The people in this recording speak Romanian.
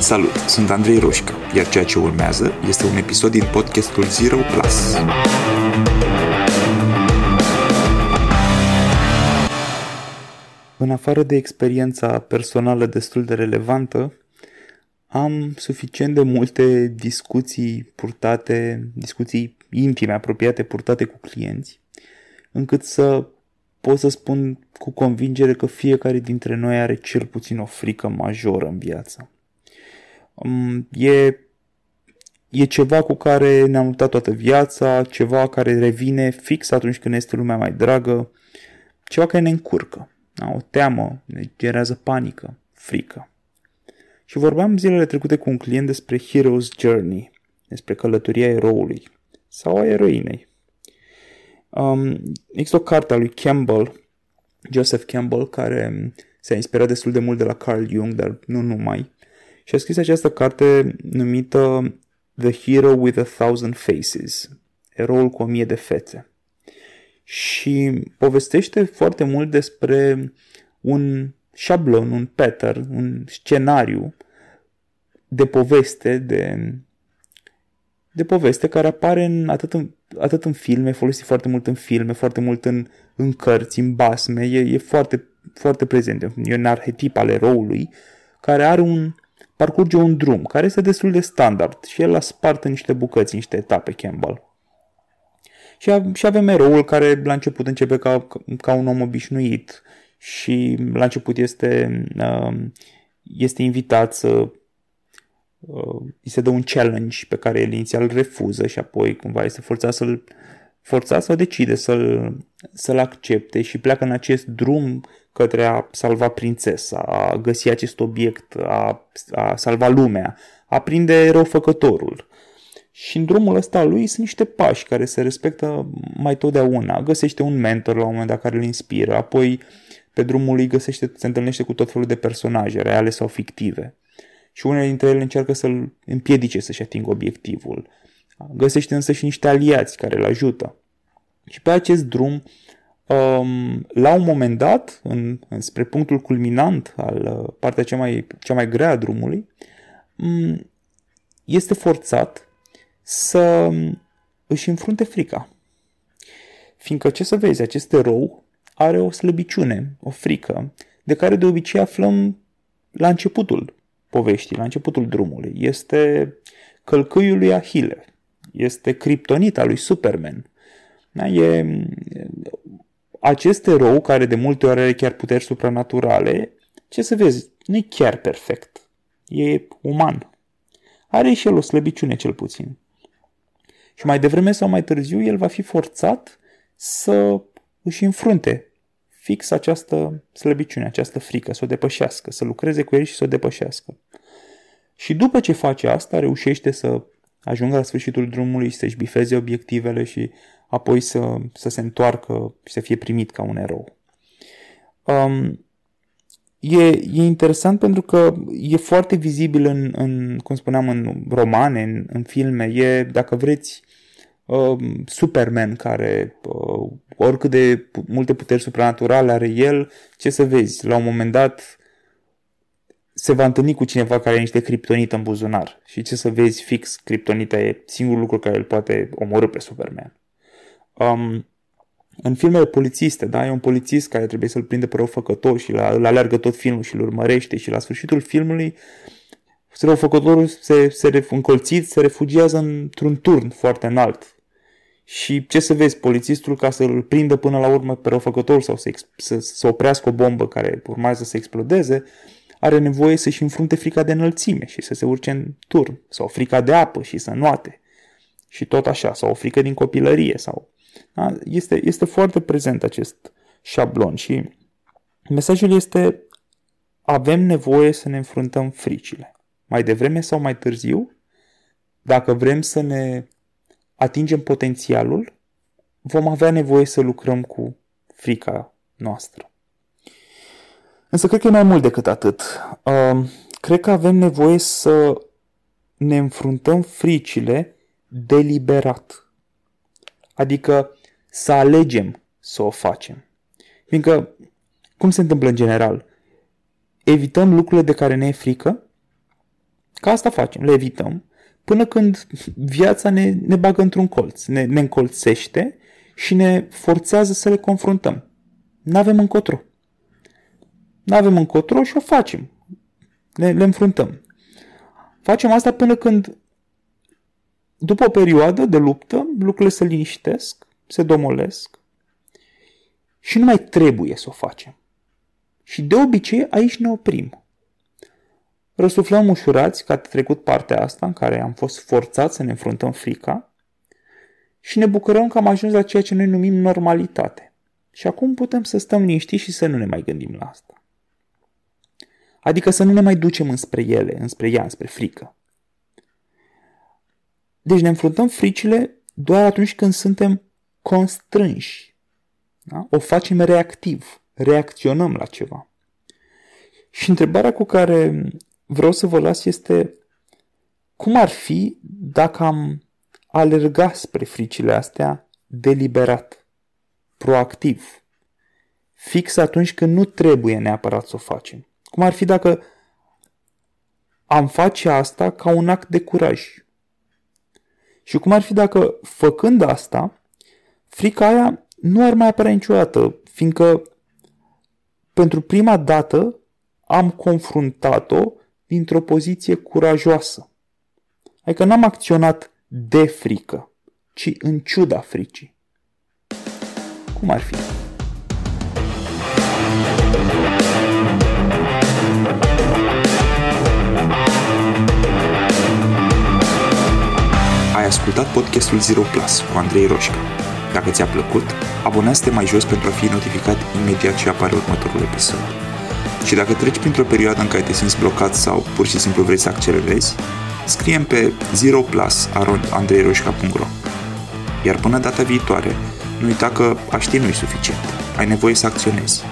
Salut, sunt Andrei Roșca, iar ceea ce urmează este un episod din podcastul Zero Plus. În afară de experiența personală destul de relevantă, am suficient de multe discuții purtate, discuții intime, apropiate, purtate cu clienți, încât să pot să spun cu convingere că fiecare dintre noi are cel puțin o frică majoră în viață. Um, e, e ceva cu care ne-am luptat toată viața, ceva care revine fix atunci când este lumea mai dragă, ceva care ne încurcă. Da? O teamă, ne generează panică, frică. Și vorbeam zilele trecute cu un client despre Hero's Journey, despre călătoria eroului sau a eroinei. Um, există o carte a lui Campbell, Joseph Campbell, care s-a inspirat destul de mult de la Carl Jung, dar nu numai, și a scris această carte numită The Hero with a Thousand Faces, eroul cu o mie de fețe. Și povestește foarte mult despre un șablon, un pattern, un scenariu de poveste, de, de poveste care apare în, atât, în, atât în filme, folosit foarte mult în filme, foarte mult în, în cărți, în basme, e, e foarte, foarte prezent. E un arhetip al eroului care are un, parcurge un drum care este destul de standard și el a spart în niște bucăți, în niște etape Campbell. Și, a, și avem eroul care la început începe ca, ca un om obișnuit și la început este, uh, este invitat să uh, îi se dă un challenge pe care el inițial refuză și apoi cumva este forțat să-l forțat sau decide să-l, să-l accepte și pleacă în acest drum către a salva prințesa, a găsi acest obiect, a, a salva lumea, a prinde răufăcătorul. Și în drumul ăsta lui sunt niște pași care se respectă mai totdeauna. Găsește un mentor la un moment dat care îl inspiră, apoi pe drumul lui găsește, se întâlnește cu tot felul de personaje, reale sau fictive. Și unele dintre ele încearcă să-l împiedice să-și atingă obiectivul. Găsește însă și niște aliați care îl ajută. Și pe acest drum, um, la un moment dat, în, în, spre punctul culminant al uh, partea cea mai, cea mai grea a drumului, um, este forțat să um, își înfrunte frica. Fiindcă, ce să vezi, acest erou are o slăbiciune, o frică, de care de obicei aflăm la începutul poveștii, la începutul drumului. Este călcâiul lui Ahile, este criptonita lui Superman, da? E acest erou, care de multe ori are chiar puteri supranaturale, ce să vezi, nu e chiar perfect. E uman. Are și el o slăbiciune cel puțin. Și mai devreme sau mai târziu el va fi forțat să își înfrunte fix această slăbiciune, această frică, să o depășească, să lucreze cu el și să o depășească. Și după ce face asta, reușește să ajungă la sfârșitul drumului, să-și bifeze obiectivele și apoi să, să se întoarcă și să fie primit ca un erou. Um, e, e interesant pentru că e foarte vizibil în, în cum spuneam, în romane, în, în filme. E, dacă vreți, um, Superman care uh, oricât de multe puteri supranaturale are el, ce să vezi, la un moment dat se va întâlni cu cineva care are niște criptonită în buzunar și ce să vezi fix, criptonita e singurul lucru care îl poate omorâ pe Superman. Um, în filmele polițiste, da, e un polițist care trebuie să-l prinde pe răufăcător și la, îl aleargă tot filmul și îl urmărește și la sfârșitul filmului răufăcătorul se, se încolțit, se refugiază într-un turn foarte înalt. Și ce să vezi, polițistul ca să-l prindă până la urmă pe răufăcător sau să, să, să oprească o bombă care urmează să explodeze, are nevoie să-și înfrunte frica de înălțime și să se urce în turn, sau frica de apă și să noate. Și tot așa, sau o frică din copilărie, sau da? Este, este foarte prezent acest șablon și mesajul este avem nevoie să ne înfruntăm fricile. Mai devreme sau mai târziu, dacă vrem să ne atingem potențialul, vom avea nevoie să lucrăm cu frica noastră. Însă cred că e mai mult decât atât. Uh, cred că avem nevoie să ne înfruntăm fricile deliberat. Adică să alegem să o facem. Fiindcă, cum se întâmplă în general? Evităm lucrurile de care ne e frică, Ca asta facem, le evităm, până când viața ne, ne bagă într-un colț, ne, ne încolțește și ne forțează să le confruntăm. Nu avem încotro. Nu avem încotro și o facem. Le, le înfruntăm. Facem asta până când, după o perioadă de luptă, lucrurile se liniștesc, se domolesc și nu mai trebuie să o facem. Și de obicei aici ne oprim. Răsuflăm ușurați că a trecut partea asta în care am fost forțați să ne înfruntăm frica și ne bucurăm că am ajuns la ceea ce noi numim normalitate. Și acum putem să stăm liniștiți și să nu ne mai gândim la asta. Adică să nu ne mai ducem înspre ele, înspre ea, înspre frică. Deci ne înfruntăm fricile doar atunci când suntem constrânși. Da? O facem reactiv, reacționăm la ceva. Și întrebarea cu care vreau să vă las este cum ar fi dacă am alerga spre fricile astea deliberat, proactiv, fix atunci când nu trebuie neapărat să o facem. Cum ar fi dacă am face asta ca un act de curaj. Și cum ar fi dacă, făcând asta, frica aia nu ar mai apărea niciodată, fiindcă pentru prima dată am confruntat-o dintr-o poziție curajoasă. Adică n-am acționat de frică, ci în ciuda fricii. Cum ar fi? Ascultat podcastul Zero Plus cu Andrei Roșca. Dacă ți-a plăcut, abonează-te mai jos pentru a fi notificat imediat ce apare următorul episod. Și dacă treci printr-o perioadă în care te simți blocat sau pur și simplu vrei să accelerezi, scrie pe zeroplus.andreiroșca.ro Iar până data viitoare, nu uita că a ști nu-i suficient. Ai nevoie să acționezi.